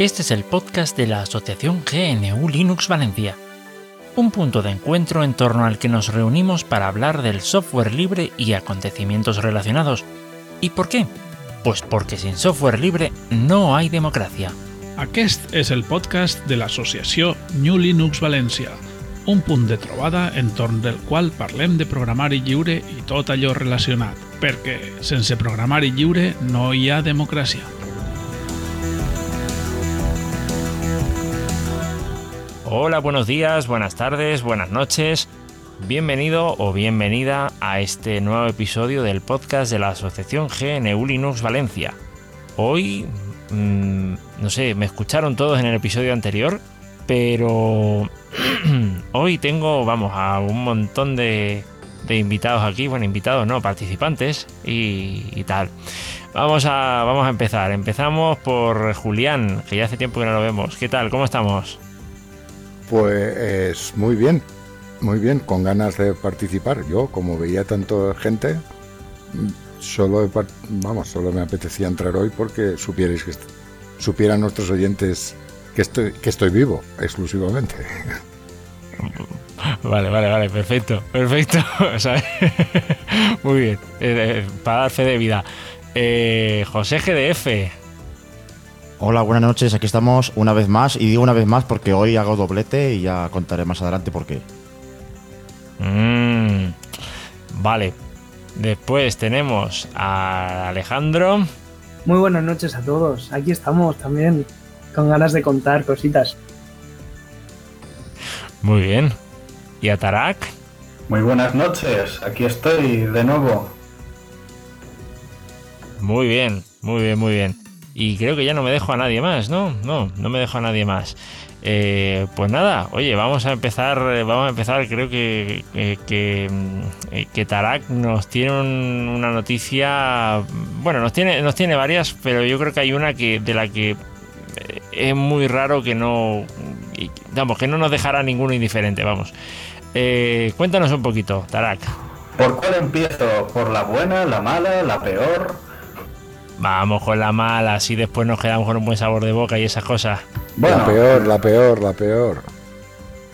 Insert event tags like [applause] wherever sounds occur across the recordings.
Este es el podcast de la Asociación GNU Linux Valencia, un punto de encuentro en torno al que nos reunimos para hablar del software libre y acontecimientos relacionados. ¿Y por qué? Pues porque sin software libre no hay democracia. Aquest és el podcast de l'associació New Linux València, un punt de trobada entorn del qual parlem de programari lliure i tot allò relacionat, perquè sense programari lliure no hi ha democràcia. Hola, buenos días, buenas tardes, buenas noches. Bienvenido o bienvenida a este nuevo episodio del podcast de la Asociación GNU Linux Valencia. Hoy, mmm, no sé, me escucharon todos en el episodio anterior, pero [clears throat] hoy tengo, vamos, a un montón de, de invitados aquí, bueno, invitados no, participantes y, y, tal. Vamos a, vamos a empezar. Empezamos por Julián, que ya hace tiempo que no lo vemos. ¿Qué tal? ¿Cómo estamos? Pues muy bien, muy bien, con ganas de participar. Yo, como veía tanta gente, solo, vamos, solo me apetecía entrar hoy porque supierais que supieran nuestros oyentes que estoy, que estoy vivo exclusivamente. [laughs] Vale, vale, vale, perfecto, perfecto. [laughs] [laughs] Muy bien, eh, para dar fe de vida. Eh, José GDF. Hola, buenas noches, aquí estamos una vez más, y digo una vez más porque hoy hago doblete y ya contaré más adelante por qué. Mm, vale, después tenemos a Alejandro. Muy buenas noches a todos, aquí estamos también, con ganas de contar cositas. Muy bien. ¿Y a Tarak? Muy buenas noches, aquí estoy de nuevo. Muy bien, muy bien, muy bien. Y creo que ya no me dejo a nadie más, ¿no? No, no me dejo a nadie más. Eh, pues nada, oye, vamos a empezar, vamos a empezar, creo que, que, que, que Tarak nos tiene un, una noticia, bueno, nos tiene, nos tiene varias, pero yo creo que hay una que de la que es muy raro que no, vamos, que no nos dejará ninguno indiferente, vamos. Eh, cuéntanos un poquito, Tarak. ¿Por cuál empiezo? ¿Por la buena, la mala, la peor? Vamos con la mala, así después nos quedamos con un buen sabor de boca y esas cosas. Bueno, la peor, la peor, la peor.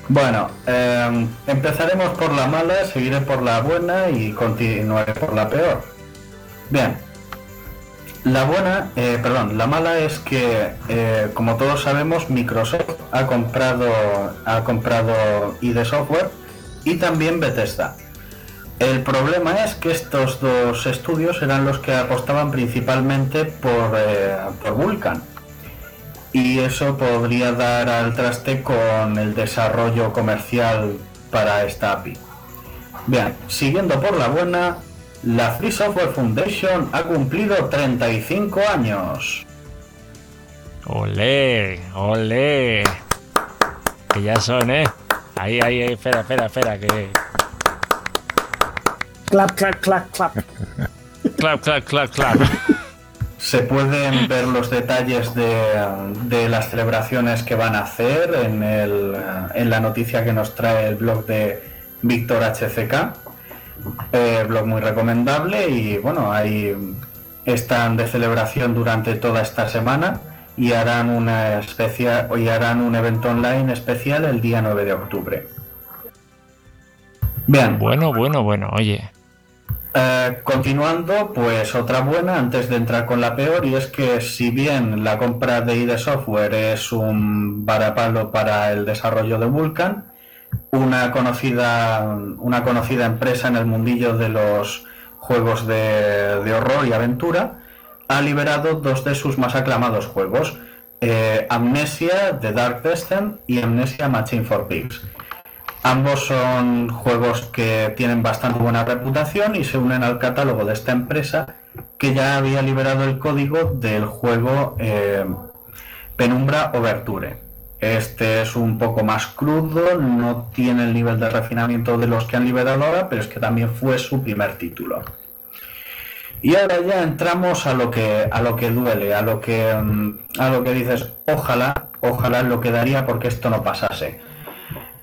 Bueno, eh, empezaremos por la mala, seguiré por la buena y continuaré por la peor. Bien. La buena, eh, perdón, la mala es que, eh, como todos sabemos, Microsoft ha comprado, ha comprado ID Software y también Bethesda. El problema es que estos dos estudios eran los que apostaban principalmente por, eh, por Vulkan. Y eso podría dar al traste con el desarrollo comercial para esta API. Bien, siguiendo por la buena, la Free Software Foundation ha cumplido 35 años. ¡Olé! ¡Olé! Que ya son, ¿eh? Ahí, ahí, ahí, espera, espera, espera, que, Clap, clap, clap, clap. clap, clap, clap, clap. Se pueden ver los detalles de, de, las celebraciones que van a hacer en, el, en la noticia que nos trae el blog de Víctor HCK. Eh, blog muy recomendable y bueno, ahí están de celebración durante toda esta semana y harán una especial y harán un evento online especial el día 9 de octubre. Bien. Bueno, bueno, bueno, oye. Eh, continuando, pues otra buena antes de entrar con la peor, y es que si bien la compra de ID Software es un varapalo para el desarrollo de Vulkan, una conocida, una conocida empresa en el mundillo de los juegos de, de horror y aventura ha liberado dos de sus más aclamados juegos, eh, Amnesia The Dark Descent y Amnesia Machine for Pigs. Ambos son juegos que tienen bastante buena reputación y se unen al catálogo de esta empresa que ya había liberado el código del juego eh, Penumbra Overture. Este es un poco más crudo, no tiene el nivel de refinamiento de los que han liberado ahora, pero es que también fue su primer título. Y ahora ya entramos a lo que a lo que duele, a lo que a lo que dices, ojalá, ojalá lo quedaría porque esto no pasase.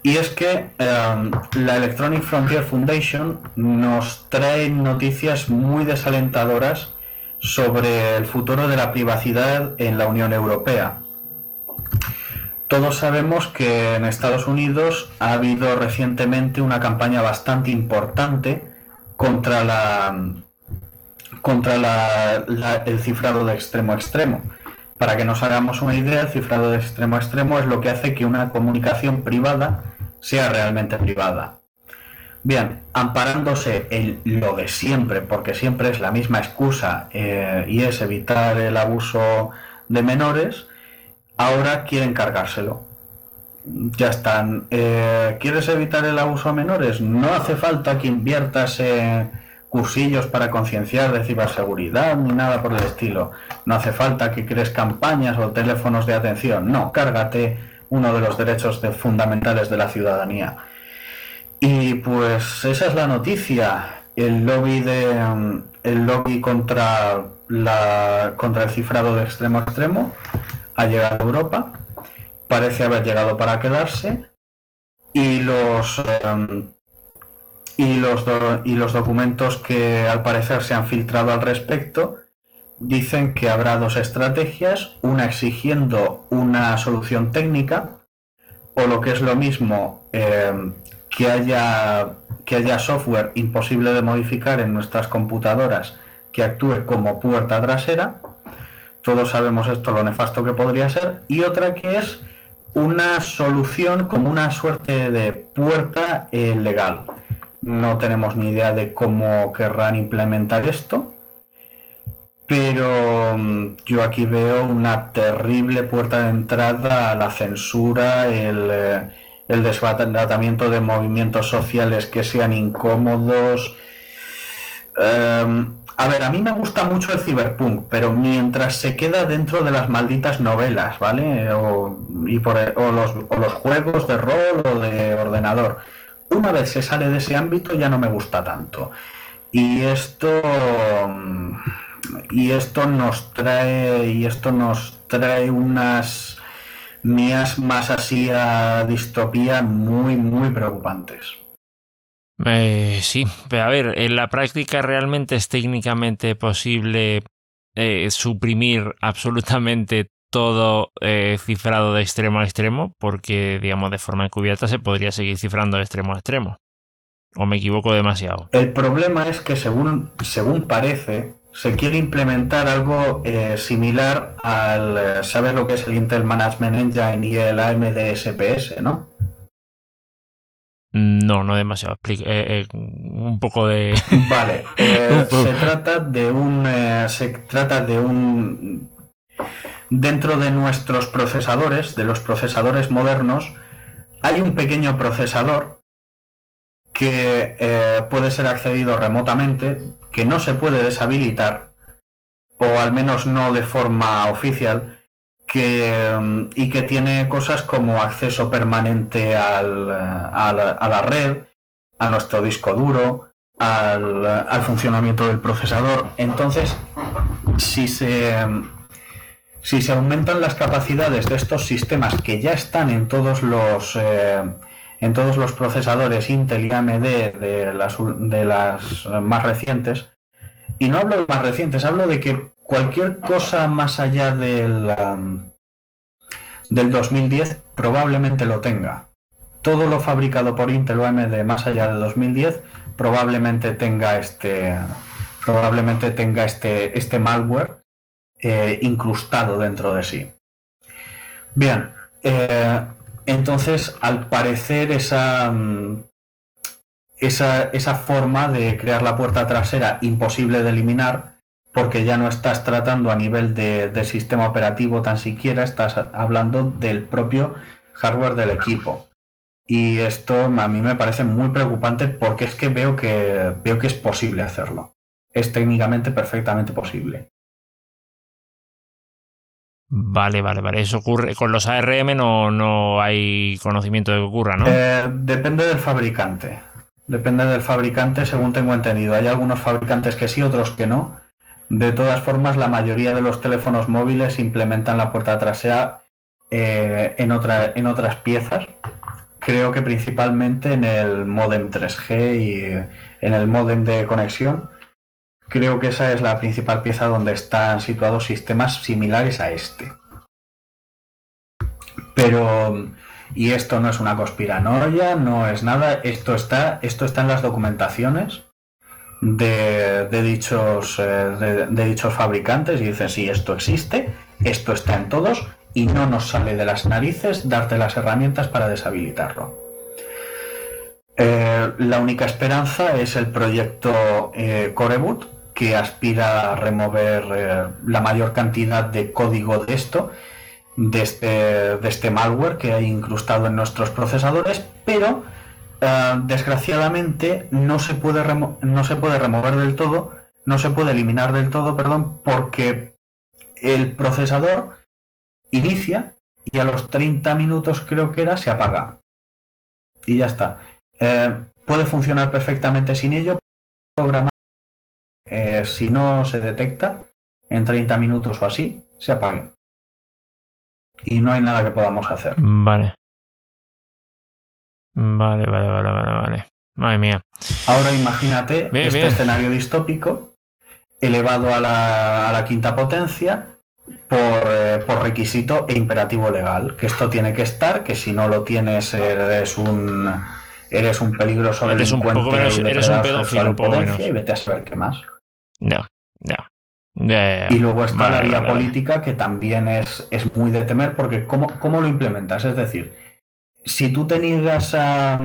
Y es que eh, la Electronic Frontier Foundation nos trae noticias muy desalentadoras sobre el futuro de la privacidad en la Unión Europea. todos sabemos que en Estados Unidos ha habido recientemente una campaña bastante importante contra la contra el cifrado de extremo a extremo. Para que nos hagamos una idea, el cifrado de extremo a extremo es lo que hace que una comunicación privada sea realmente privada. Bien, amparándose en lo de siempre, porque siempre es la misma excusa eh, y es evitar el abuso de menores, ahora quieren cargárselo. Ya están. Eh, ¿Quieres evitar el abuso a menores? No hace falta que inviertas en cursillos para concienciar de ciberseguridad ni nada por el estilo. No hace falta que crees campañas o teléfonos de atención. No, cárgate uno de los derechos fundamentales de la ciudadanía. Y pues esa es la noticia. El lobby de mm, el lobby contra la contra el cifrado de extremo a extremo ha llegado a Europa. Parece haber llegado para quedarse. Y los em, y los, y los documentos que al parecer se han filtrado al respecto dicen que habrá dos estrategias, una exigiendo una solución técnica o lo que es lo mismo em, que haya, que haya software imposible de modificar en nuestras computadoras que actúe como puerta trasera. Todos sabemos esto, lo nefasto que podría ser. Y otra que es una solución como una suerte de puerta eh, legal. No tenemos ni idea de cómo querrán implementar esto. Pero mm, yo aquí veo una terrible puerta de entrada a la censura, el... Eh, el de movimientos sociales que sean incómodos. Em, a ver, a mí me gusta mucho el ciberpunk, pero mientras se queda dentro de las malditas novelas, ¿vale? O, y por, o, los, o los juegos de rol o de ordenador. Una vez se sale de ese ámbito ya no me gusta tanto. Y esto y esto nos trae y esto nos trae unas mías más así a distopía muy, muy preocupantes. Eh, sí, pero a ver, en la práctica realmente es técnicamente posible eh, suprimir absolutamente todo eh, cifrado de extremo a extremo, porque, digamos, de forma encubierta se podría seguir cifrando de extremo a extremo. ¿O me equivoco demasiado? El problema es que, según, según parece, se quiere implementar algo eh, similar al, eh, ¿sabes lo que es el Intel Management Engine y el AMD SPS, no? No, no demasiado. Eh, un poco de. [laughs] Vale. se trata de un. se trata de un. Dentro de nuestros procesadores, de los procesadores modernos, hay un pequeño procesador que puede ser accedido remotamente que no se puede deshabilitar, o al menos no de forma oficial, que, mm, y que tiene cosas como acceso permanente al, a, la, red, a nuestro disco duro, al, al, funcionamiento del procesador. Entonces, si se, si se aumentan las capacidades de estos sistemas que ya están en todos los... Eh, en todos los procesadores Intel y AMD de las, de las más recientes, y no hablo de más recientes, hablo de que cualquier cosa más allá del, del 2010 probablemente lo tenga. Todo lo fabricado por Intel o AMD más allá de 2010 probablemente tenga este probablemente tenga este, este malware eh, incrustado dentro de sí. Bien, eh, entonces, al parecer, esa, mm, esa, esa, forma de crear la puerta trasera imposible de eliminar, porque ya no estás tratando a nivel de, sistema operativo tan siquiera, estás hablando del propio hardware del equipo. Y esto a mí me parece muy preocupante porque es que veo que, veo que es posible hacerlo. Es técnicamente perfectamente posible. Vale, vale, vale. Eso ocurre. Con los ARM no, no hay conocimiento de que ocurra, ¿no? Eh, depende del fabricante. Depende del fabricante, según tengo entendido. Hay algunos fabricantes que sí, otros que no. De todas formas, la mayoría de los teléfonos móviles implementan la puerta trasera eh, en, otra, en otras piezas. Creo que principalmente en el modem 3G y en el modem de conexión Creo que esa es la principal pieza donde están situados sistemas similares a este. Pero, y esto no es una conspiranoia, no es nada, esto está, esto está en las documentaciones de, dichos, eh, de, dichos fabricantes y dicen, sí, esto existe, esto está en todos y no nos sale de las narices darte las herramientas para deshabilitarlo. Eh, la única esperanza es el proyecto eh, Coreboot, que aspira a remover eh, la mayor cantidad de código de esto, de este, de este malware que hay incrustado en nuestros procesadores, pero desgraciadamente no se, puede no se puede remover del todo, no se puede eliminar del todo, perdón, porque el procesador inicia y a los 30 minutos creo que era se apaga. Y ya está. Eh, puede funcionar perfectamente sin ello. Programar, eh, si no se detecta en 30 minutos o así, se apague. Y no hay nada que podamos hacer. Vale. Vale, vale, vale, vale, vale. Madre mía. Ahora imagínate este escenario distópico elevado a la, a la quinta potencia por, eh, por, requisito e imperativo legal. Que esto tiene que estar, que si no lo tienes eres un eres un peligroso eres un poco menos, eres un pedófilo un poco menos. y vete a saber qué más. No, no. y luego está la vía política que también es, es muy de temer porque ¿cómo, ¿cómo, lo implementas? Es decir, si tú te niegas a,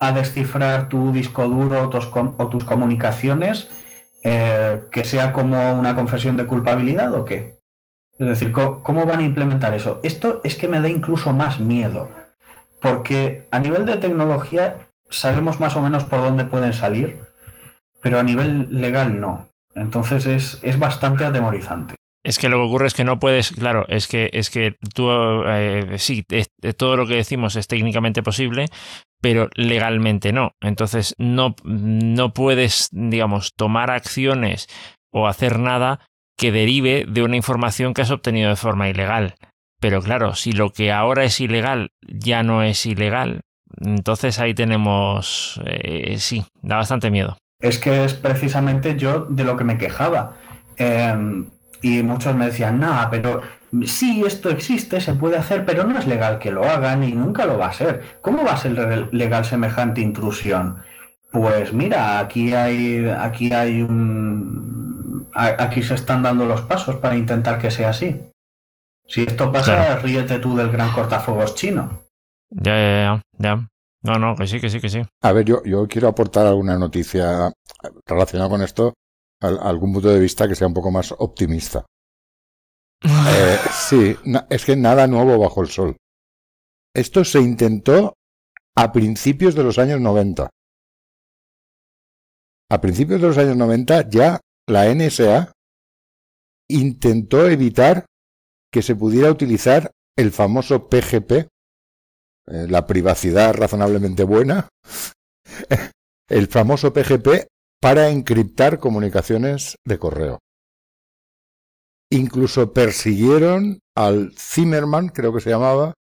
a descifrar tu disco duro o tus, o tus comunicaciones, eh, que sea como una confesión de culpabilidad o qué? Es decir, ¿cómo van a implementar eso? Esto es que me da incluso más miedo porque a nivel de tecnología sabemos más o menos por dónde pueden salir, pero a nivel legal no. Entonces es, es bastante atemorizante. Es que lo que ocurre es que no puedes, claro, es que, es que tú, eh, sí, todo lo que decimos es técnicamente posible, pero legalmente no. Entonces no, no puedes, digamos, tomar acciones o hacer nada que derive de una información que has obtenido de forma ilegal. Pero claro, si lo que ahora es ilegal ya no es ilegal, entonces ahí tenemos, eh, sí, da bastante miedo. Es que es precisamente yo de lo que me quejaba. Em, y muchos me decían, nada, pero sí, esto existe, se puede hacer, pero no es legal que lo hagan y nunca lo va a ser. ¿Cómo va a ser legal semejante intrusión? Pues mira, aquí hay, aquí hay un, aquí se están dando los pasos para intentar que sea así. Si esto pasa, ríete tú del gran cortafuegos chino. Ya, ya, ya, ya. No, no, que sí, que sí, que sí. A ver, yo, yo quiero aportar alguna noticia relacionada con esto, algún punto de vista que sea un poco más optimista. [laughs] Eh, sí, es que nada nuevo bajo el sol. Esto se intentó a principios de los años 90. A principios de los años 90 ya la NSA intentó evitar que se pudiera utilizar el famoso PGP, la privacidad razonablemente buena, [laughs] el famoso PGP para encriptar comunicaciones de correo. Incluso persiguieron al Zimmerman, creo que se llamaba,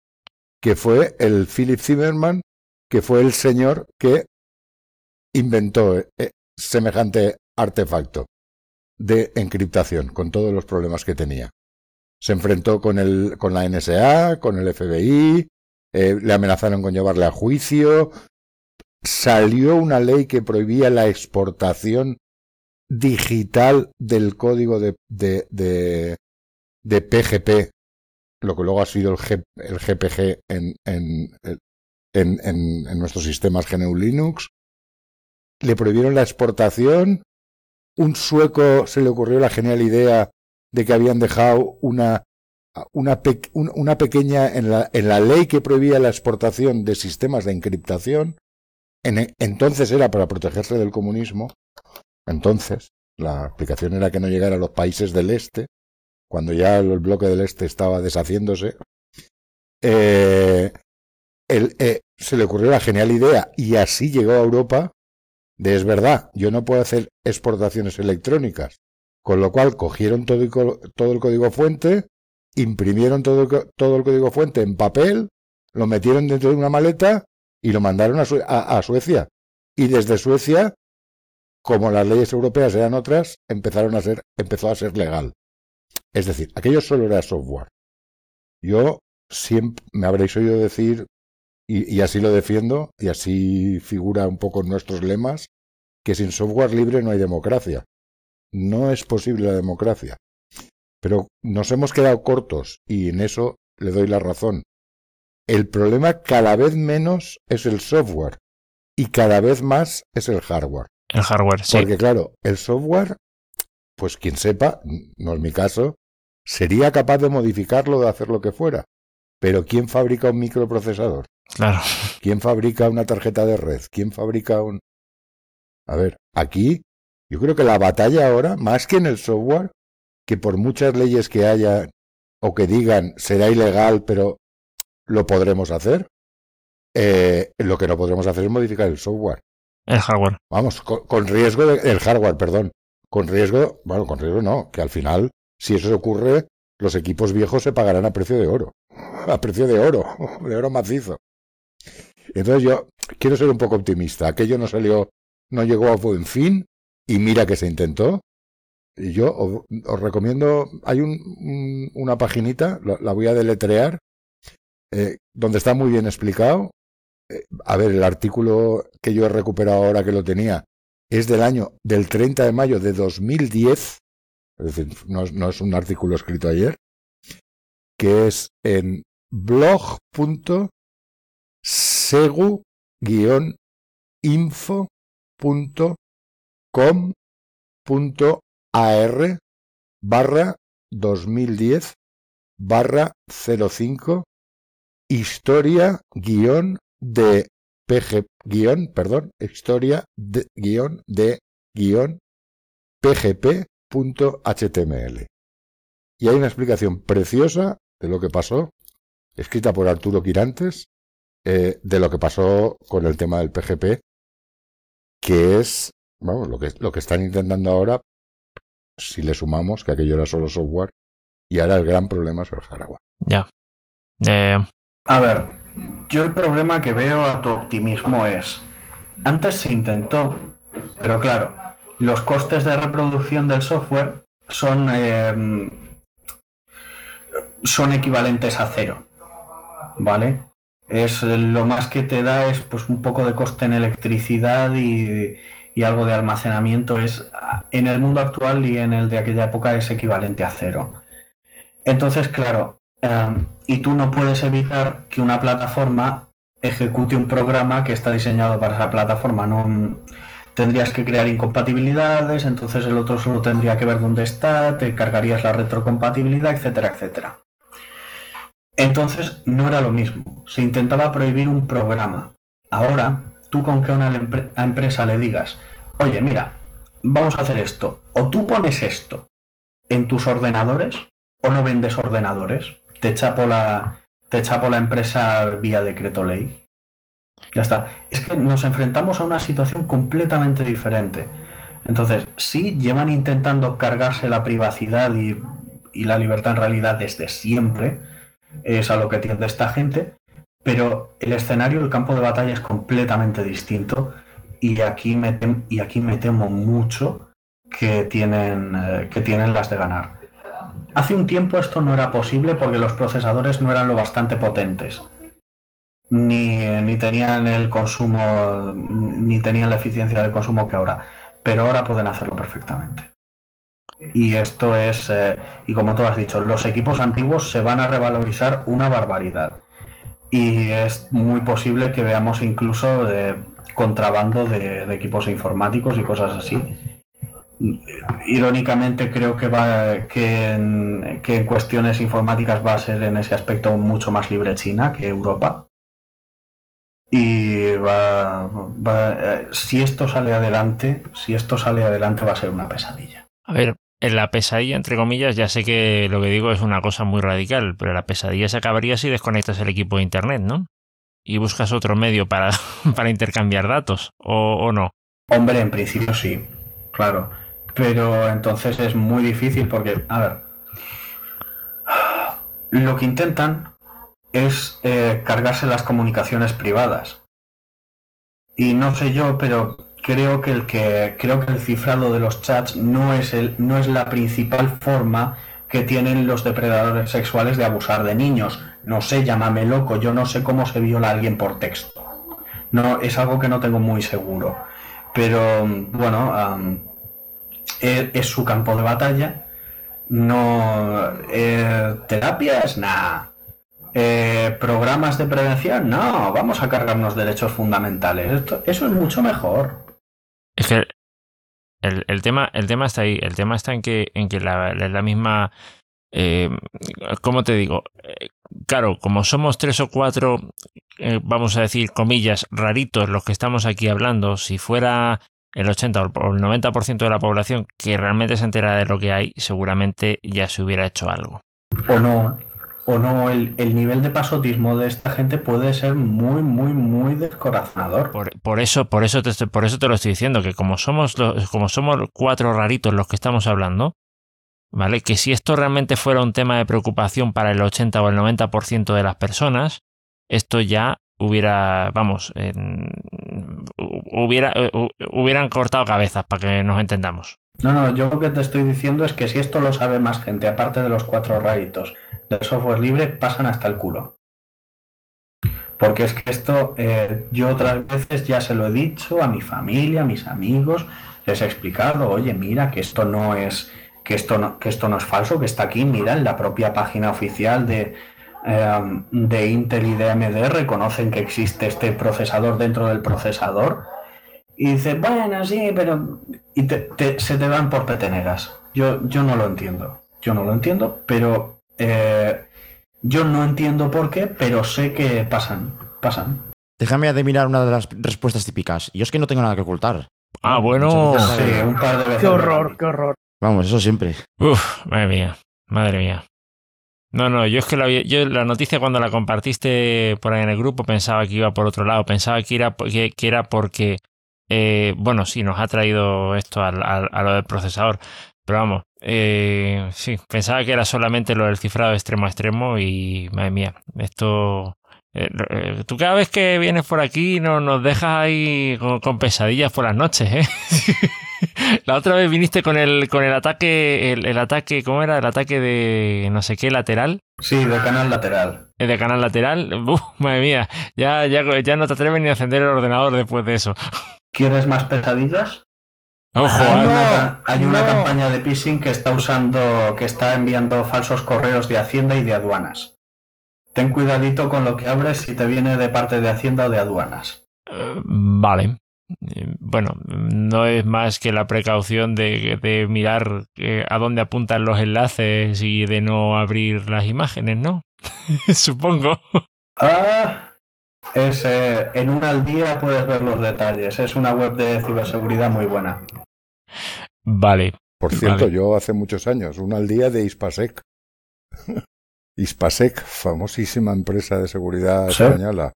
que fue el Philip Zimmerman, que fue el señor que inventó eh, semejante artefacto de encriptación, con todos los problemas que tenía. Se enfrentó con, el, con la NSA, con el FBI, eh, le amenazaron con llevarle a juicio. Salió una ley que prohibía la exportación digital del código de, de, de, de PGP, lo que luego ha sido el, el GPG en, en, en, en, nuestros sistemas GNU Linux. Le prohibieron la exportación. Un sueco se le ocurrió la genial idea de que habían dejado una, una, una pequeña, en la, en la ley que prohibía la exportación de sistemas de encriptación, en, entonces era para protegerse del comunismo, entonces la explicación era que no llegara a los países del este, cuando ya el bloque del este estaba deshaciéndose, eh, eh, se le ocurrió la genial idea y así llegó a Europa de es verdad, yo no puedo hacer exportaciones electrónicas, con lo cual cogieron todo, el código fuente, imprimieron todo, el código fuente en papel, lo metieron dentro de una maleta y lo mandaron a, Suecia. Y desde Suecia, como las leyes europeas eran otras, empezaron a ser, empezó a ser legal. Es decir, aquello solo era software. Yo siempre me habréis oído decir, y, y así lo defiendo, y así figura un poco en nuestros lemas, que sin software libre no hay democracia. No es posible la democracia. Pero nos hemos quedado cortos y en eso le doy la razón. El problema cada vez menos es el software y cada vez más es el hardware. El hardware, sí. Porque claro, el software, pues quien sepa, no es mi caso, sería capaz de modificarlo, de hacer lo que fuera. Pero ¿quién fabrica un microprocesador? Claro. ¿Quién fabrica una tarjeta de red? ¿Quién fabrica un... A ver, aquí yo creo que la batalla ahora, más que en el software, que por muchas leyes que haya o que digan será ilegal, pero lo podremos hacer, eh, lo que no podremos hacer es modificar el software. El hardware. Vamos, con, con riesgo de, el hardware, perdón. Con riesgo, bueno, con riesgo no, que al final, si eso ocurre, los equipos viejos se pagarán a precio de oro. [laughs] A precio de oro, de oro macizo. Entonces yo quiero ser un poco optimista. Aquello no salió, no llegó a buen fin y mira que se intentó. Y yo os, recomiendo, hay un, un- una paginita, la, voy a deletrear, eh, donde está muy bien explicado. Eh, a ver, el artículo que yo he recuperado ahora que lo tenía es del año del 30 de mayo de 2010, es decir, no no es un artículo escrito ayer, que es en blog.segu-info.com.ar barra 2010 barra 05 historia guion de PG guion, perdón, historia de guion de guion pgp.html. Y hay una explicación preciosa de lo que pasó, escrita por Arturo Quirantes, eh, de lo que pasó con el tema del PGP, que es, vamos, lo que, lo que están intentando ahora, si le sumamos que aquello era solo software, y ahora el gran problema es el hardware. Ya. Eh, A ver, yo el problema que veo a tu optimismo es, antes se intentó, pero claro, los costes de reproducción del software son, eh, son equivalentes a cero, ¿vale? Es lo más que te da es pues un poco de coste en electricidad y, y algo de almacenamiento es en el mundo actual y en el de aquella época es equivalente a cero. Entonces, claro, eh, y tú no puedes evitar que una plataforma ejecute un programa que está diseñado para esa plataforma. No tendrías que crear incompatibilidades, entonces el otro solo tendría que ver dónde está, te cargarías la retrocompatibilidad, etcétera, etcétera. Entonces no era lo mismo. Se intentaba prohibir un programa. Ahora, tú con que una empresa le digas, oye, mira, vamos a hacer esto, o tú pones esto en tus ordenadores, o no vendes ordenadores, te chapo la, te chapo la empresa vía decreto ley. Ya está. Es que nos enfrentamos a una situación completamente diferente. Entonces, sí, llevan intentando cargarse la privacidad y, y la libertad en realidad desde siempre, es a lo que tiende esta gente, pero el escenario, el campo de batalla es completamente distinto y aquí me, y aquí me temo mucho que tienen, eh, que tienen las de ganar. Hace un tiempo esto no era posible porque los procesadores no eran lo bastante potentes. Ni, ni tenían el consumo, ni tenían la eficiencia del consumo que ahora. Pero ahora pueden hacerlo perfectamente. Y esto es, eh, y como tú has dicho, los equipos antiguos se van a revalorizar una barbaridad. Y es muy posible que veamos incluso de contrabando de, equipos informáticos y cosas así. Irónicamente creo que va que en, que en cuestiones informáticas va a ser en ese aspecto mucho más libre China que Europa. Y va, va- eh, si esto sale adelante si esto sale adelante va a ser una pesadilla. A ver, en la pesadilla, entre comillas, ya sé que lo que digo es una cosa muy radical, pero la pesadilla se acabaría si desconectas el equipo de internet, ¿no? Y buscas otro medio para, [laughs] para intercambiar datos, o, o no. hombre en principio sí claro pero entonces es muy difícil porque a ver lo que intentan es eh, cargarse las comunicaciones privadas. Y no sé yo, pero creo que el que creo que el cifrado de los chats no es el no es la principal forma que tienen los depredadores sexuales de abusar de niños. No sé, llámame loco, yo no sé cómo se viola a alguien por texto. No, es algo que no tengo muy seguro. Pero bueno, am, es, su campo de batalla. No. eh, terapias, nada. Eh, programas de prevención, no. Vamos a cargarnos derechos fundamentales. Eso es mucho mejor. Es que el, tema, el tema está ahí. El tema está en que, en que la, la, la misma. Eh, ¿Cómo te digo? Claro, como somos tres o cuatro, eh, vamos a decir, comillas, raritos los que estamos aquí hablando, si fuera el 80 o el 90% de la población que realmente se entera de lo que hay, seguramente ya se hubiera hecho algo. O no. O no, el, el nivel de pasotismo de esta gente puede ser muy, muy, muy descorazonador. Por, por eso, por eso te por eso te lo estoy diciendo, que como somos los, como somos cuatro raritos los que estamos hablando, ¿vale? Que si esto realmente fuera un tema de preocupación para el 80 o el 90% de las personas, esto ya hubiera, vamos, hubiera, hu- hubieran cortado cabezas para que nos entendamos. No, no, yo lo que te estoy diciendo es que si esto lo sabe más gente, aparte de los cuatro raritos del software libre, pasan hasta el culo. Porque es que esto, eh, yo otras veces ya se lo he dicho a mi familia, a mis amigos, les he explicado, oye, mira, que esto no es, que esto no, que esto no es falso, que está aquí, mira, en la propia página oficial de, eh, de Intel y de AMD reconocen que existe este procesador dentro del procesador. Y dice, bueno, sí, pero... Y te- te- se te van por peteneras. Yo, yo no lo entiendo. Yo no lo entiendo, pero... eh, yo no entiendo por qué, pero sé que pasan. Pasan. Déjame adivinar una de las respuestas típicas. Yo es que no tengo nada que ocultar. Ah, bueno. Sí, un par de veces. Qué horror, qué horror. Vamos, eso siempre. Uf, madre mía, madre mía. No, no, yo es que la, yo la noticia cuando la compartiste por ahí en el grupo pensaba que iba por otro lado, pensaba que era, que, era porque, eh, bueno, sí, nos ha traído esto al- al- a, lo del procesador, pero vamos, eh, sí, pensaba que era solamente lo del cifrado extremo a extremo y, madre mía, esto... eh, eh, tú cada vez que vienes por aquí no, nos dejas ahí con, con pesadillas por las noches, ¿eh? [laughs] [laughs] La otra vez viniste con el, con el ataque, el, el ataque, ¿cómo era? El ataque de no sé qué lateral, Sí, de canal lateral. el de canal lateral. [laughs] Uf, madre mía, ya, ya, ya no te atreves ni a encender el ordenador después de eso. ¿Quieres más pesadillas? Ojo, hay ¿eh? una, hay una no. campaña de phishing que está usando, que está enviando falsos correos de Hacienda y de aduanas. Ten cuidadito con lo que abres si te viene de parte de Hacienda o de aduanas. Eh, Vale. Eh, Bueno, no es más que la precaución de, de mirar eh, a dónde apuntan los enlaces y de no abrir las imágenes, ¿no? [laughs] Supongo. Ah, es, eh, en una al día puedes ver los detalles. Es una web de ciberseguridad muy buena. Vale. Por cierto, Vale. yo hace muchos años, un al día de Ispasec. [laughs] Ispasec, famosísima empresa de seguridad Sí. española.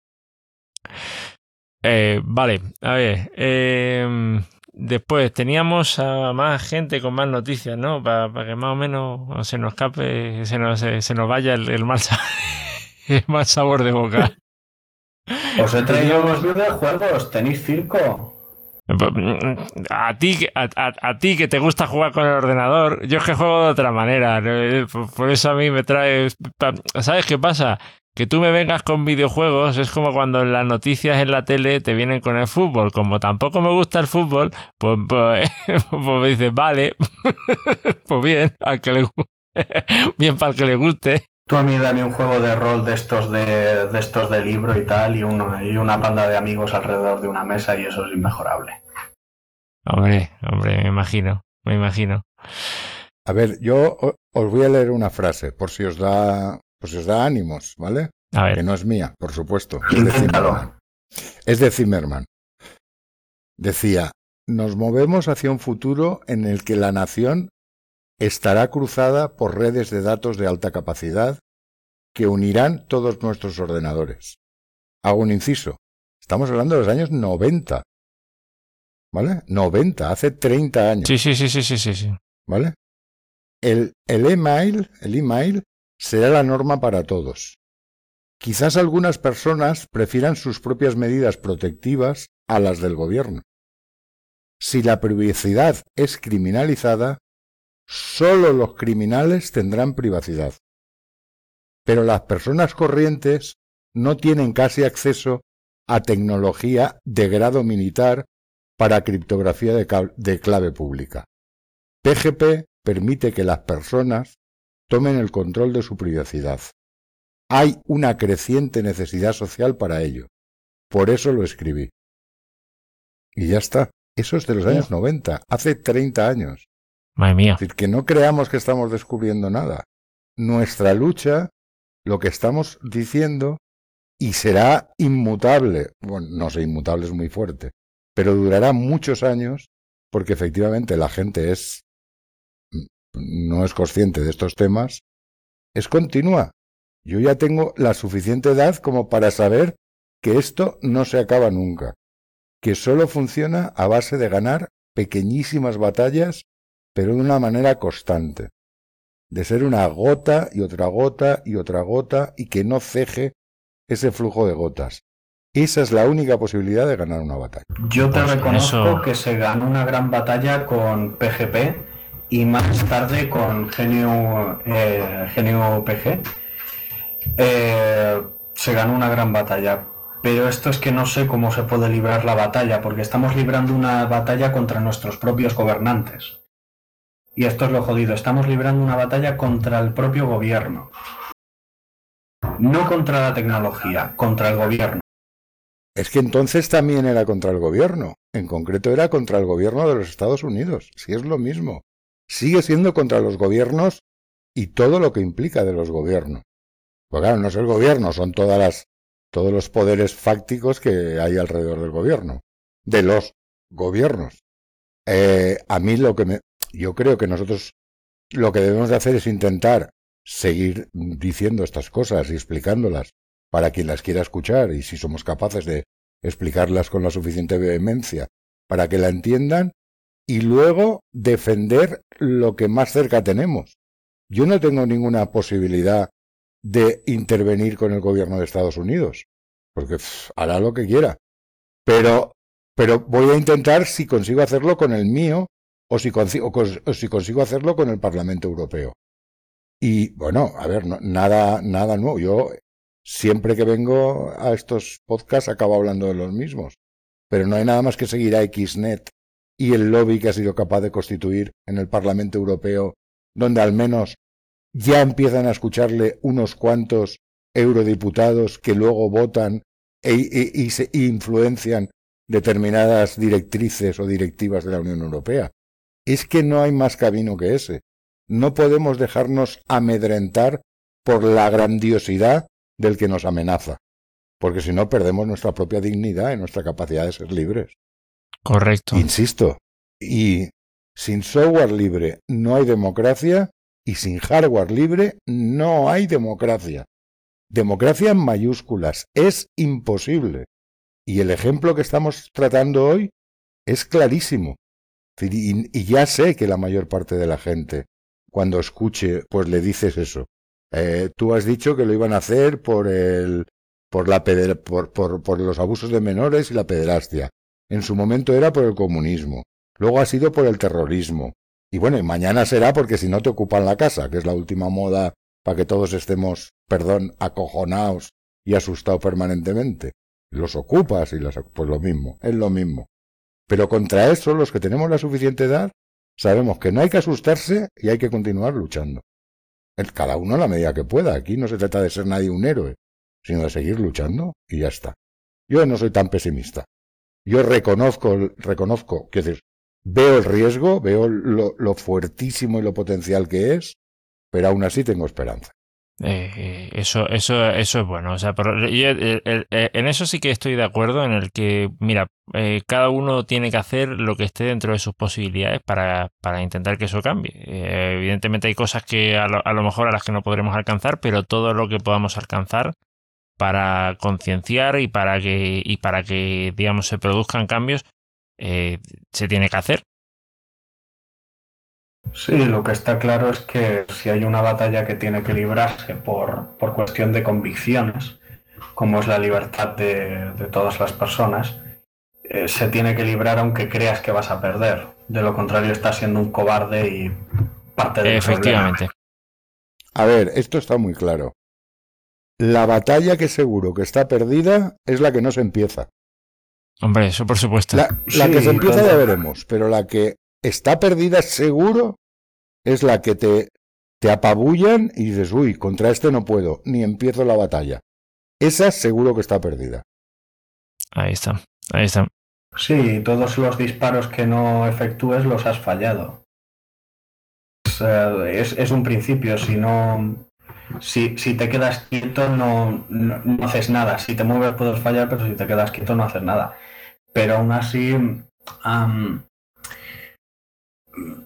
Eh, vale, a ver. eh, después teníamos a más gente con más noticias, ¿no? Para que más o menos se nos escape, se nos, se, se nos vaya el, el mal, sa- [laughs] el mal sabor de boca. [laughs] Os he traído [laughs] los videojuegos. ¿Tenéis circo? A ti, que- a, a- a ti que te gusta jugar con el ordenador, yo es que juego de otra manera. ¿no? Por por eso a mí me trae. ¿Sabes qué pasa? Que tú me vengas con videojuegos es como cuando en las noticias en la tele te vienen con el fútbol. Como tampoco me gusta el fútbol, pues, pues, [laughs] pues me dices, vale, [laughs] pues bien, al que le [laughs] bien para el que le guste. Tú a mí dame un juego de rol de estos de, de estos de libro y tal y, uno, y una banda de amigos alrededor de una mesa y eso es inmejorable. Hombre, hombre, me imagino, me imagino. A ver, yo os voy a leer una frase, por si os da, si os da ánimos, ¿vale? A Que no es mía, por supuesto. Es de. Zimmerman. Es de Zimmerman. Decía, nos movemos hacia un futuro en el que la nación estará cruzada por redes de datos de alta capacidad que unirán todos nuestros ordenadores. Hago un inciso. Estamos hablando de los años 90. ¿Vale? 90, hace 30 años. sí, sí, sí, sí, sí, sí, sí. ¿Vale? El, el email, el email será la norma para todos. Quizás algunas personas prefieran sus propias medidas protectivas a las del gobierno. Si la privacidad es criminalizada, solo los criminales tendrán privacidad. Pero las personas corrientes no tienen casi acceso a tecnología de grado militar para criptografía de, clave pública. PGP permite que las personas tomen el control de su privacidad. Hay una creciente necesidad social para ello. Por eso lo escribí. Y ya está. Eso es de los años 90, hace 30 años. Madre mía. Es decir, que no creamos que estamos descubriendo nada. Nuestra lucha, lo que estamos diciendo, y será inmutable. Bueno, no sé, inmutable es muy fuerte pero durará muchos años porque efectivamente la gente es no es consciente de estos temas, es continua. Yo ya tengo la suficiente edad como para saber que esto no se acaba nunca, que solo funciona a base de ganar pequeñísimas batallas, pero de una manera constante, de ser una gota y otra gota y otra gota y que no ceje ese flujo de gotas. Esa es la única posibilidad de ganar una batalla. Yo te pues reconozco que se ganó una gran batalla con PGP y más tarde con Genio, eh, PG. Eh, se ganó una gran batalla. Pero esto es que no sé cómo se puede librar la batalla, porque estamos librando una batalla contra nuestros propios gobernantes. Y esto es lo jodido, estamos librando una batalla contra el propio gobierno. No contra la tecnología, contra el gobierno. Es que entonces también era contra el gobierno. En concreto era contra el gobierno de los Estados Unidos. Si es lo mismo. Sigue siendo contra los gobiernos y todo lo que implica de los gobiernos. Pues claro, no es el gobierno, son todas las, todos los poderes fácticos que hay alrededor del gobierno. De los gobiernos. Eh, a mí lo que me, yo creo que nosotros lo que debemos de hacer es intentar seguir diciendo estas cosas y explicándolas para quien las quiera escuchar y si somos capaces de explicarlas con la suficiente vehemencia para que la entiendan y luego defender lo que más cerca tenemos. Yo no tengo ninguna posibilidad de intervenir con el gobierno de Estados Unidos, porque hará lo que quiera. Pero, pero voy a intentar si consigo hacerlo con el mío o si, consigo, o si consigo hacerlo con el Parlamento Europeo. Y bueno, a ver, nada, nada nuevo. Yo siempre que vengo a estos podcasts acabo hablando de los mismos. Pero no hay nada más que seguir a XNet y el lobby que ha sido capaz de constituir en el Parlamento Europeo, donde al menos ya empiezan a escucharle unos cuantos eurodiputados que luego votan e, e, y se influencian determinadas directrices o directivas de la Unión Europea. Es que no hay más camino que ese. No podemos dejarnos amedrentar por la grandiosidad del que nos amenaza, porque si no perdemos nuestra propia dignidad y nuestra capacidad de ser libres. Correcto. Insisto, y sin software libre no hay democracia y sin hardware libre no hay democracia. Democracia en mayúsculas es imposible. Y el ejemplo que estamos tratando hoy es clarísimo. Y, ya sé que la mayor parte de la gente, cuando escuche, pues le dices eso. Eh, tú has dicho que lo iban a hacer por el por la por, por, por los abusos de menores y la pederastia. En su momento era por el comunismo. Luego ha sido por el terrorismo. Y bueno, y mañana será porque si no te ocupan la casa, que es la última moda para que todos estemos, perdón, acojonados y asustados permanentemente. Los ocupas y las pues lo mismo, es lo mismo. Pero contra eso, los que tenemos la suficiente edad, sabemos que no hay que asustarse y hay que continuar luchando cada uno a la medida que pueda. Aquí no se trata de ser nadie un héroe, sino de seguir luchando y ya está. Yo no soy tan pesimista. Yo reconozco, reconozco, quiero decir, veo el riesgo, veo lo, fuertísimo y lo potencial que es, pero aún así tengo esperanza. Eh, eso, eso, eso es bueno. O sea, en eso sí que estoy de acuerdo en el que, mira, eh, cada uno tiene que hacer lo que esté dentro de sus posibilidades para, para intentar que eso cambie. Eh, evidentemente hay cosas que a lo, a lo, mejor a las que no podremos alcanzar, pero todo lo que podamos alcanzar para concienciar y para que, y para que, digamos, se produzcan cambios, se tiene que hacer. Sí, lo que está claro es que si hay una batalla que tiene que librarse por, por cuestión de convicciones, como es la libertad de, todas las personas, eh, se tiene que librar aunque creas que vas a perder. De lo contrario, estás siendo un cobarde y parte del Efectivamente. A ver, esto está muy claro. La batalla que seguro que está perdida es la que no se empieza. Hombre, eso por supuesto. La, la Sí, que se empieza claro. ya veremos, pero la que está perdida seguro es la que te, te apabullan y dices, uy, contra este no puedo, ni empiezo la batalla. Esa seguro que está perdida. Ahí está, ahí está. Sí, todos los disparos que no efectúes los has fallado. Sea, es, es un principio, si no. Si, si te quedas quieto no, no, haces nada. Si te mueves puedes fallar, pero si te quedas quieto no haces nada. Pero aún así.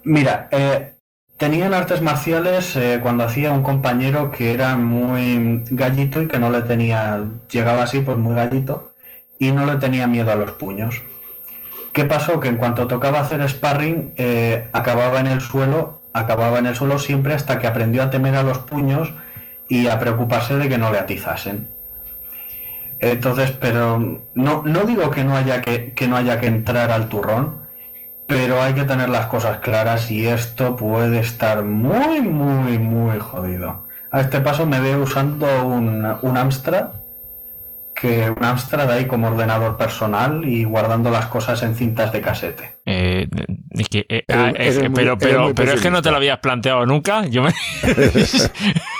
mira, eh, tenían artes marciales eh, cuando hacía un compañero que era muy gallito y que no le tenía. Llegaba así, pues muy gallito, y no le tenía miedo a los puños. ¿Qué pasó? Que en cuanto tocaba hacer sparring, eh, acababa en el suelo, acababa en el suelo siempre hasta que aprendió a temer a los puños y a preocuparse de que no le atizasen. Entonces, pero no, no digo que no haya que, que no haya que entrar al turrón, pero hay que tener las cosas claras y esto puede estar muy, muy, muy jodido. A este paso me veo usando un, un Amstrad que un Amstrad ahí como ordenador personal y guardando las cosas en cintas de casete. Eh, es que, eh, Eres- ah, muy- pero, pero, pero es que no te lo habías planteado nunca. Yo me... [laughs]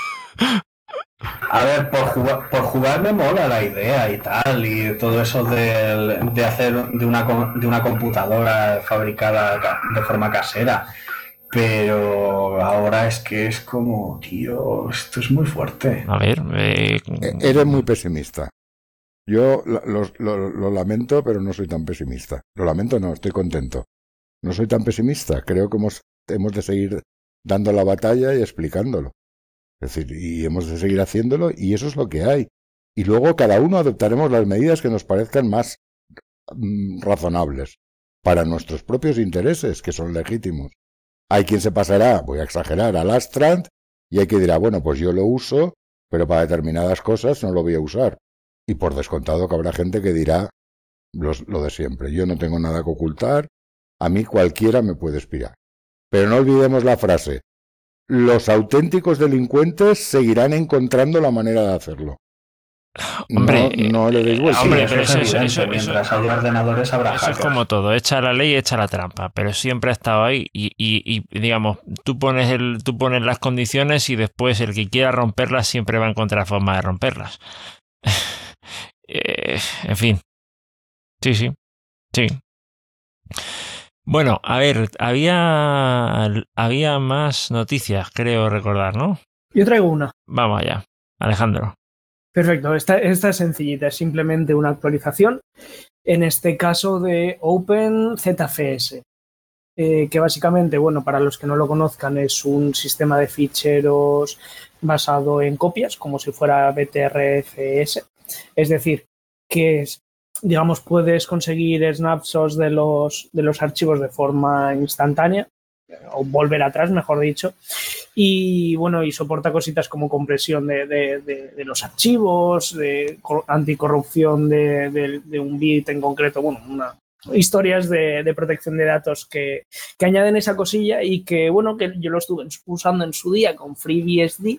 A ver, por jugar, por jugar me mola la idea y tal, y todo eso de, hacer de una, co- de una computadora fabricada ca- de forma casera. Pero ahora es que es como, tío, esto es muy fuerte. A ver, eh, Eres muy pesimista. Yo lo, lo- lo- lo lamento, pero no soy tan pesimista. Lo lamento, no, estoy contento. No soy tan pesimista. Creo que hemos, hemos de seguir dando la batalla y explicándolo. Es decir, y hemos de seguir haciéndolo y eso es lo que hay. Y luego cada uno adoptaremos las medidas que nos parezcan más mm, razonables para nuestros propios intereses, que son legítimos. Hay quien se pasará, voy a exagerar, al Astrand y hay que dirá, bueno, pues yo lo uso, pero para determinadas cosas no lo voy a usar. Y por descontado que habrá gente que dirá lo de siempre. Yo no tengo nada que ocultar, a mí cualquiera me puede espiar. Pero no olvidemos la frase, los auténticos delincuentes seguirán encontrando la manera de hacerlo. Hombre, no, no le deis eh, vuelta. hombre, eso pero es eso- eso- evidente, eso- haya ordenadores habrá Eso es como todo, echa la ley, echa la trampa, pero siempre ha estado ahí y, y- y, digamos, tú pones, el, tú pones las condiciones y después el que quiera romperlas siempre va a encontrar forma de romperlas. [laughs] Eh, en fin. Sí, sí. Sí. Bueno, a ver, había, había más noticias, creo recordar, ¿no? Yo traigo una. Vamos allá. Alejandro. Perfecto, esta, esta es sencillita, es simplemente una actualización, en este caso de OpenZFS, eh, que básicamente, bueno, para los que no lo conozcan, es un sistema de ficheros basado en copias, como si fuera BTRFS, es decir, que es, digamos, puedes conseguir snapshots de los, de los archivos de forma instantánea, o volver atrás, mejor dicho, y bueno, y soporta cositas como compresión de, de- los archivos, de cor- anticorrupción de un bit en concreto, bueno, una, historias de, de protección de datos que, que añaden esa cosilla y que, bueno, que yo lo estuve usando en su día con FreeBSD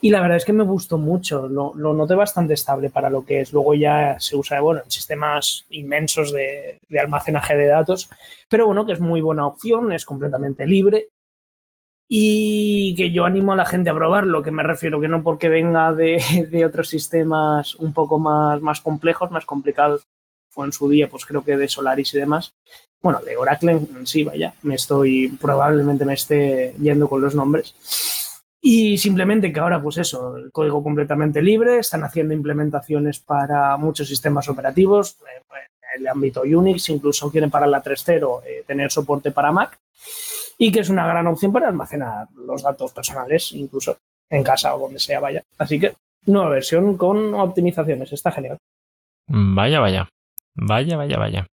y la verdad es que me gustó mucho, lo, lo noté bastante estable para lo que es. Luego ya se usa, bueno, en sistemas inmensos de, de almacenaje de datos, pero bueno, que es muy buena opción, es completamente libre y que yo animo a la gente a probarlo, que me refiero que no porque venga de, de otros sistemas un poco más, más complejos, más complicados, fue en su día, pues creo que de Solaris y demás. Bueno, de Oracle en sí, vaya, me estoy, probablemente me esté yendo con los nombres. Y simplemente que ahora, pues eso, el código completamente libre, están haciendo implementaciones para muchos sistemas operativos, eh, el ámbito Unix, incluso quieren para la 3.0 eh, tener soporte para Mac y que es una gran opción para almacenar los datos personales, incluso en casa o donde sea, vaya. Así que nueva versión con optimizaciones, está genial. Vaya, vaya. Vaya, vaya, vaya.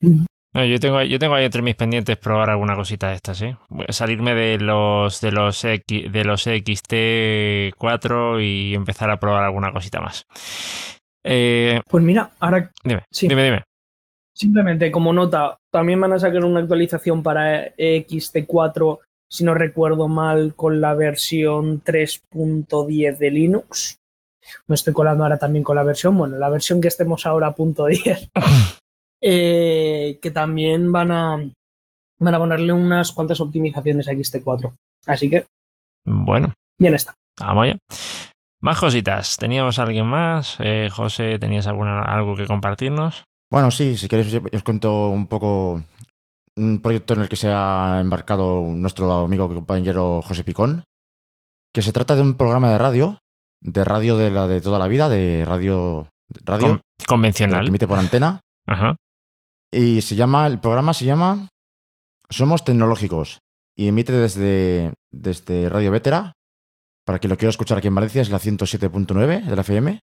No, yo tengo, yo tengo ahí entre mis pendientes probar alguna cosita de estas, ¿eh? Salirme de los de los X, de los XT4 y empezar a probar alguna cosita más. Eh, Pues mira, ahora dime, Sí. dime, dime. simplemente como nota, también van a sacar una actualización para XT4, si no recuerdo mal, con la versión 3.10 de Linux. Me estoy colando ahora también con la versión, bueno, la versión que estemos ahora a punto 10, [laughs] eh, que también van a, van a ponerle unas cuantas optimizaciones a XT4. Así que, Bueno, bien está. vamos allá. Más cositas. ¿Teníamos a alguien más? Eh, José, ¿tenías alguna, algo que compartirnos? Bueno, sí, si queréis os cuento un poco un proyecto en el que se ha embarcado nuestro amigo y compañero José Picón, que se trata de un programa de radio, de radio de la de toda la vida, de radio, radio Con- que convencional. emite por antena, Ajá. y se llama, el programa se llama Somos Tecnológicos y emite desde, desde Radio Vétera. Para quien lo quiera escuchar aquí en Valencia es la 107.9 de la FM.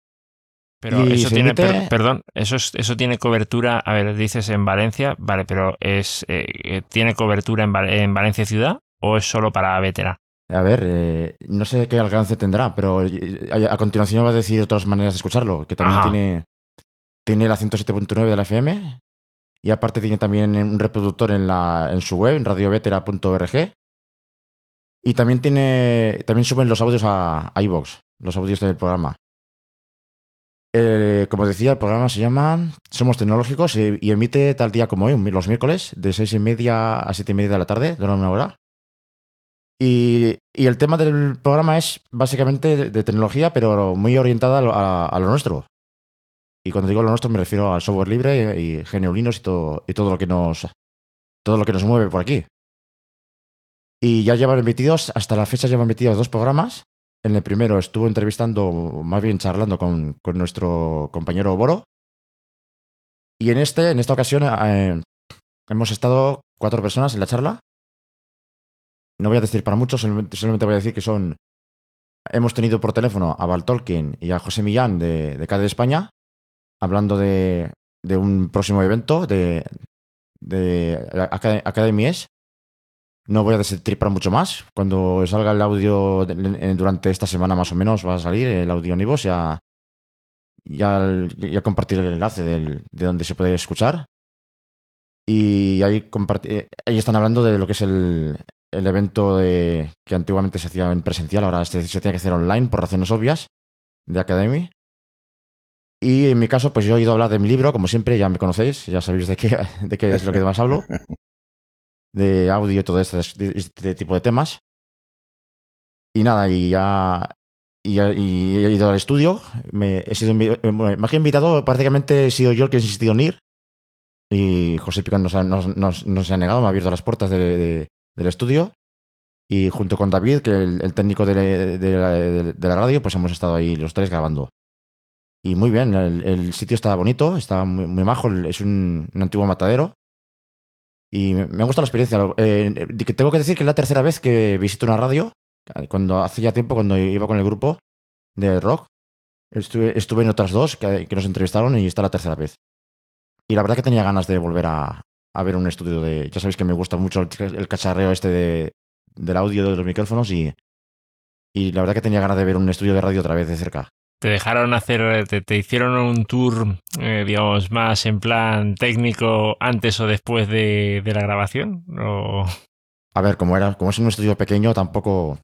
Pero Y eso tiene, emite- per- perdón, eso, es- eso tiene cobertura, a ver, dices en Valencia, vale, pero es eh, eh, ¿tiene cobertura en, en Valencia ciudad o es solo para Vetera? A ver, eh, no sé qué alcance tendrá, pero eh, a, a continuación va a decir otras maneras de escucharlo, que también Ajá. tiene, tiene la 107.9 de la FM y aparte tiene también un reproductor en, la, en su web, en radiovetera.org. Y también tiene también suben los audios a, a los audios del programa. Eh, como decía, el programa se llama Somos Tecnológicos y, y emite tal día como hoy, los miércoles, de seis y media a siete y media de la tarde, dura una hora. Y, y el tema del programa es básicamente de, tecnología, pero muy orientada a lo, nuestro. Y cuando digo lo nuestro me refiero al software libre y geneulinos y todo, y todo lo que nos todo lo que nos mueve por aquí. Y ya llevan emitidos, hasta la fecha llevan emitidos dos programas. En el primero estuvo entrevistando, más bien charlando con, con nuestro compañero Boro. Y en este, en esta ocasión, eh, hemos estado cuatro personas en la charla. No voy a decir para muchos, solamente voy a decir que son. Hemos tenido por teléfono a Val Tolkien y a José Millán de, de CADE España, hablando de, un próximo evento de, de Acad- Academy S. No voy a destripar mucho más. Cuando salga el audio durante esta semana más o menos va a salir el audio en iVoox, ya, ya, ya compartir el enlace de donde se puede escuchar. Y eh, ahí están hablando de lo que es el, el evento de, que antiguamente se hacía en presencial, ahora se, se tiene que hacer online por razones obvias, de Academy. Y en mi caso, pues yo he oído hablar de mi libro, como siempre, ya me conocéis, ya sabéis de qué, [laughs] de qué es lo que más hablo, [laughs] de audio y todo este, este tipo de temas. Y nada, y ya, y, he ido al estudio, me, he sido, eh, bueno, más que invitado, prácticamente he sido yo el que he insistido en ir. Y José Picón nos, ha- nos- nos- nos ha negado, me ha abierto las puertas de- de- del estudio. Y junto con David, que el, el técnico de, la, radio, pues hemos estado ahí los tres grabando. Y muy bien, el, sitio está bonito, está muy, muy majo, es un, antiguo matadero. Y me, gusta la experiencia. Eh, tengo que decir que es la tercera vez que visito una radio. Cuando hace ya tiempo, cuando iba con el grupo de rock, estuve, estuve en otras dos que, que nos entrevistaron y esta la tercera vez. Y la verdad que tenía ganas de volver a, a ver un estudio de. Ya sabéis que me gusta mucho el, cacharreo este de, del audio de los micrófonos y, y la verdad que tenía ganas de ver un estudio de radio otra vez de cerca. ¿Te dejaron hacer, te, te hicieron un tour, eh, digamos, más en plan técnico antes o después de, de la grabación? O... A ver, como era, como es un estudio pequeño, tampoco.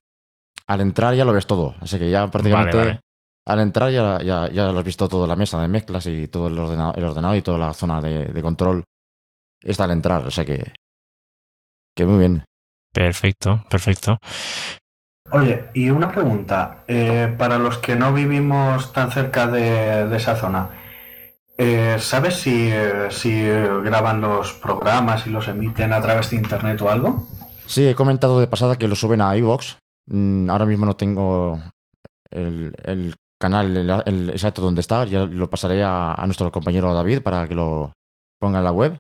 Al entrar ya lo ves todo. Así que ya prácticamente. Vale, vale. Al entrar ya, ya, ya lo has visto todo, la mesa de mezclas y todo el ordenado, el ordenado y toda la zona de, de control. Está al entrar, o sea que. Que muy bien. Perfecto, perfecto. Oye, y una pregunta, eh, para los que no vivimos tan cerca de, de esa zona, eh, ¿sabes si, si graban los programas y los emiten a través de internet o algo? Sí, he comentado de pasada que lo suben a iVoox. Mm, ahora mismo no tengo el, el canal el, el exacto donde está. Ya lo pasaré a, a nuestro compañero David para que lo ponga en la web.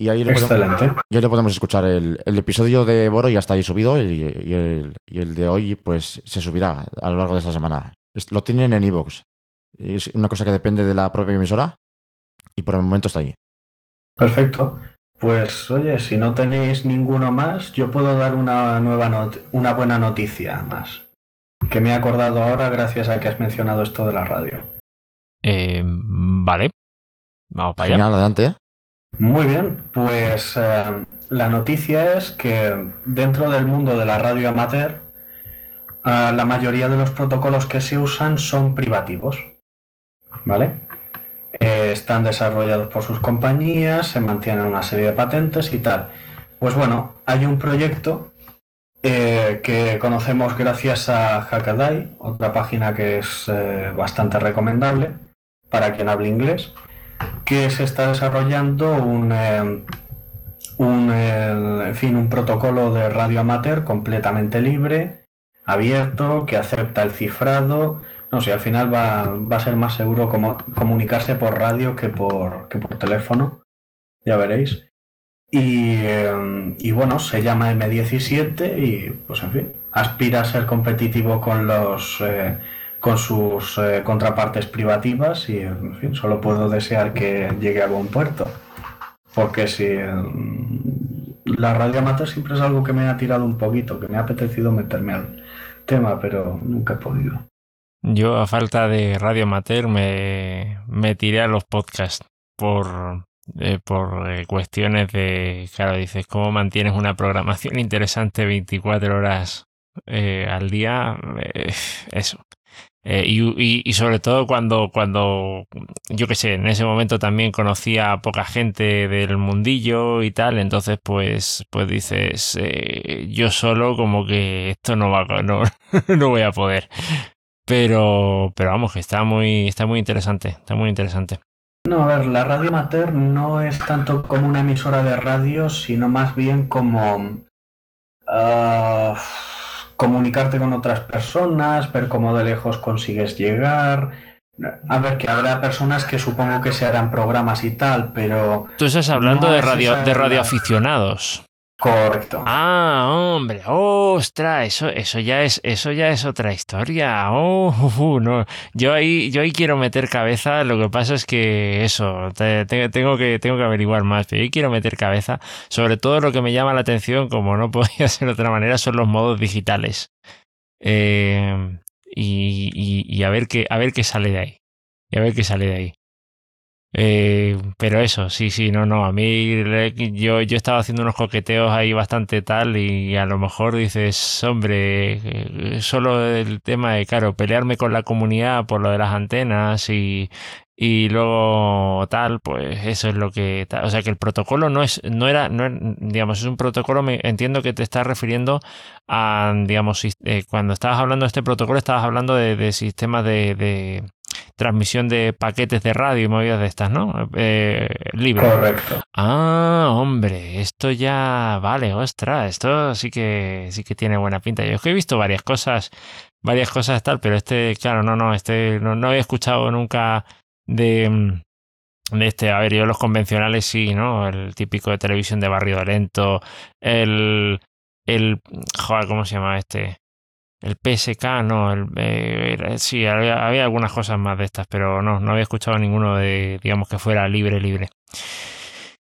Y ahí le podemos, Excelente. ya le podemos escuchar el, el episodio de Boro, ya está ahí subido. Y, y el, y el de hoy, pues se subirá a lo largo de esta semana. Lo tienen en iVoox. Es una cosa que depende de la propia emisora. Y por el momento está ahí. Perfecto. Pues oye, si no tenéis ninguno más, yo puedo dar una nueva not- una buena noticia más. Que me he acordado ahora gracias a que has mencionado esto de la radio. Eh, vale. Vamos para allá. Genial, adelante. ¿Eh? Muy bien, pues eh, la noticia es que dentro del mundo de la radio amateur, ah, la mayoría de los protocolos que se usan son privativos. ¿Vale? Eh, están desarrollados por sus compañías, se mantienen una serie de patentes y tal. Pues bueno, hay un proyecto eh, que conocemos gracias a Hackaday, otra página que es eh, bastante recomendable para quien hable inglés, que se está desarrollando un, un, en fin, un protocolo de radio amateur completamente libre, abierto, que acepta el cifrado. No sé, al final va, va a ser más seguro como, comunicarse por radio que por, que por teléfono. Ya veréis. Y, eh, y, bueno, se llama M17 y pues en fin, aspira a ser competitivo con los eh, con sus eh, contrapartes privativas y en fin, solo puedo desear que llegue a buen puerto. Porque si la radio amateur siempre es algo que me ha tirado un poquito, que me ha apetecido meterme al tema, pero nunca he podido. Yo, a falta de radio amateur, me, me tiré a los podcasts por, eh, por eh, cuestiones de, claro, dices, ¿cómo mantienes una programación [laughs] interesante 24 horas al día? Eh, eso. Eh, y, sobre todo cuando, cuando, yo qué sé, en ese momento también conocía a poca gente del mundillo y tal, entonces pues, pues dices, eh, yo solo como que esto no va, no, [laughs] no voy a poder. Pero, pero vamos, que está muy, está muy interesante, está muy interesante. No, a ver, la radio amateur no es tanto como una emisora de radio, sino más bien como... Uh, comunicarte con otras personas, ver cómo de lejos consigues llegar. A ver, que habrá personas que supongo que se harán programas y tal, pero... Tú estás hablando no de radio, de radioaficionados. Correcto. Ah, hombre, ostras, eso, eso ya es, eso ya es otra historia. Oh, [laughs] no. Yo ahí, yo ahí quiero meter cabeza. Lo que pasa es que eso, te, te, tengo que, tengo que averiguar más. Pero yo quiero meter cabeza. Sobre todo lo que me llama la atención, como no [laughs] podía ser de otra manera, son los modos digitales. Eh, y, y, y a ver qué, a ver qué sale de ahí. Y a ver qué sale de ahí. Eh, pero eso, sí, sí, no, no. A mí yo, yo estaba haciendo unos coqueteos ahí bastante tal y a lo mejor dices, hombre, eh, solo el tema de, claro, pelearme con la comunidad por lo de las antenas y, y luego tal, pues eso es lo que, o sea, que el protocolo no es, no era, no digamos, es un protocolo, me entiendo que te estás refiriendo a, digamos, eh, cuando estabas hablando de este protocolo, estabas hablando de, de sistemas de, de transmisión de paquetes de radio y movidas de estas, ¿no? Eh, libre. Correcto. Ah, hombre, esto ya vale, ostras, esto sí que sí que tiene buena pinta. Yo es que he visto varias cosas, varias cosas tal, pero este, claro, no, no, este no, no había escuchado nunca de de este, a ver, yo los convencionales sí, ¿no? El típico de televisión de barrio lento, el el joder, ¿cómo se llama este? El PSK, no, el, eh, sí, había, había, algunas cosas más de estas, pero no, no había escuchado ninguno de, digamos, que fuera libre, libre.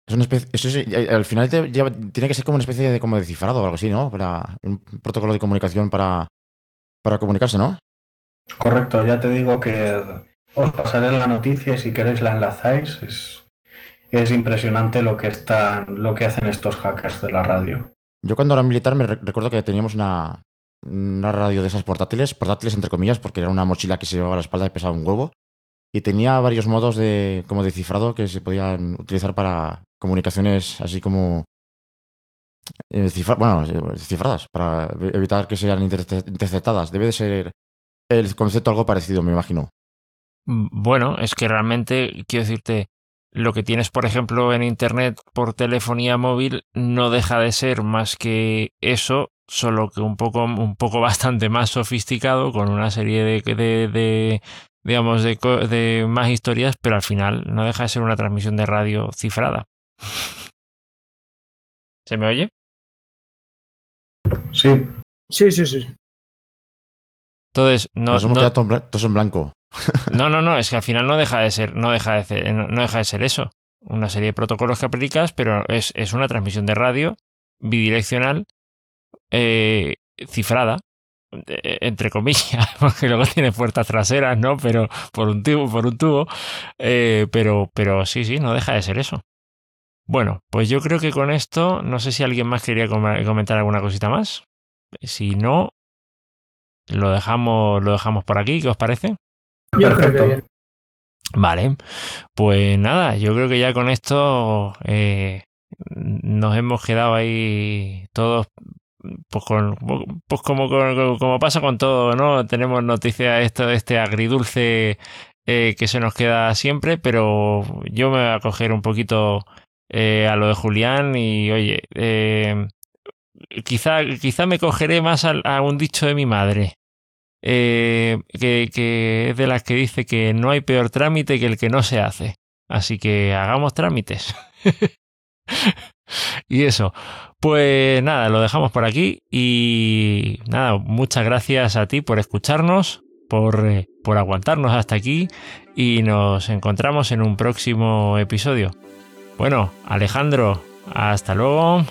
Es una especie, eso es, al final te, ya, tiene que ser como una especie de, como de cifrado o algo así, ¿no? Para un protocolo de comunicación para, para comunicarse, ¿no? Correcto, ya te digo que os pasaré la noticia y si queréis la enlazáis. Es, es impresionante lo que, están, lo que hacen estos hackers de la radio. Yo cuando era militar me recuerdo que teníamos una, una radio de esas portátiles, portátiles entre comillas, porque era una mochila que se llevaba a la espalda y pesaba un huevo. Y tenía varios modos de como de cifrado que se podían utilizar para comunicaciones así como eh, bueno, cifradas, para evitar que sean interceptadas. Debe de ser el concepto algo parecido, me imagino. Bueno, es que realmente, quiero decirte, lo que tienes, por ejemplo, en Internet por telefonía móvil no deja de ser más que eso solo que un poco, un poco [laughs] bastante más sofisticado, con una serie de, de, de digamos, de, de, más historias, pero al final no deja de ser una transmisión de radio cifrada. [laughs] ¿Se me oye? Sí. Sí, sí, sí. Entonces, no. Nos hemos no, quedado todos en blanco. [laughs] no, no, no, es que al final no deja de ser, no deja de ser, no deja de ser eso. Una serie de protocolos que aplicas, pero es, es una transmisión de radio bidireccional eh, cifrada, entre comillas, [laughs] porque luego tiene puertas traseras, ¿no? Pero por un tubo, por un tubo. Eh, pero, pero sí, sí, no deja de ser eso. Bueno, pues yo creo que con esto, no sé si alguien más quería comentar alguna cosita más. Si no, lo dejamos, lo dejamos por aquí, ¿qué os parece? Yo creo que bien. Vale, pues nada, yo creo que ya con esto eh, nos hemos quedado ahí todos, pues, con, pues como, como, pasa con todo, ¿no? Tenemos noticias esto, este agridulce eh, que se nos queda siempre, pero yo me voy a coger un poquito eh, a lo de Julián y oye, eh, quizá, quizá me cogeré más a, a un dicho de mi madre. Eh, que, que es de las que dice que no hay peor trámite que el que no se hace. Así que hagamos trámites. [laughs] [laughs] y eso. Pues nada, lo dejamos por aquí. Y nada, muchas gracias a ti por escucharnos, por, eh, por aguantarnos hasta aquí. Y nos encontramos en un próximo episodio. Bueno, Alejandro, hasta luego.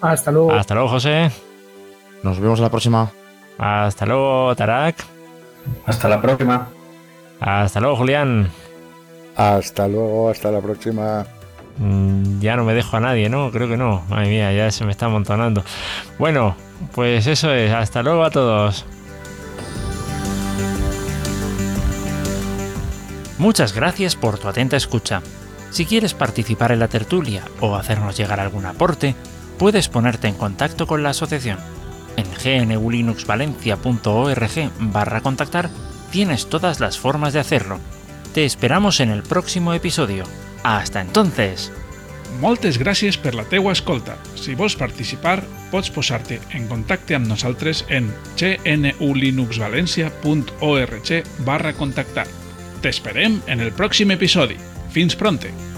Hasta luego. Hasta luego, José. Nos vemos en la próxima. Hasta luego, Tarak. Hasta la próxima. Hasta luego, Julián. Hasta luego, hasta la próxima. Mm, Ya no me dejo a nadie, ¿no? Creo que no. Madre mía, ya se me está amontonando. Bueno, pues eso es. Hasta luego a todos. Muchas gracias por tu atenta escucha. Si quieres participar en la tertulia o hacernos llegar algún aporte, puedes ponerte en contacto con la asociación. En gnulinuxvalencia.org barra contactar tienes todas las formas de hacerlo. Te esperamos en el próximo episodio. Hasta entonces. Moltes gràcies per la teua escolta. Si vols participar, pots posar-te en contacte amb nosaltres en gnulinuxvalencia.org barra contactar. T'esperem en el pròxim episodi. Fins pronte!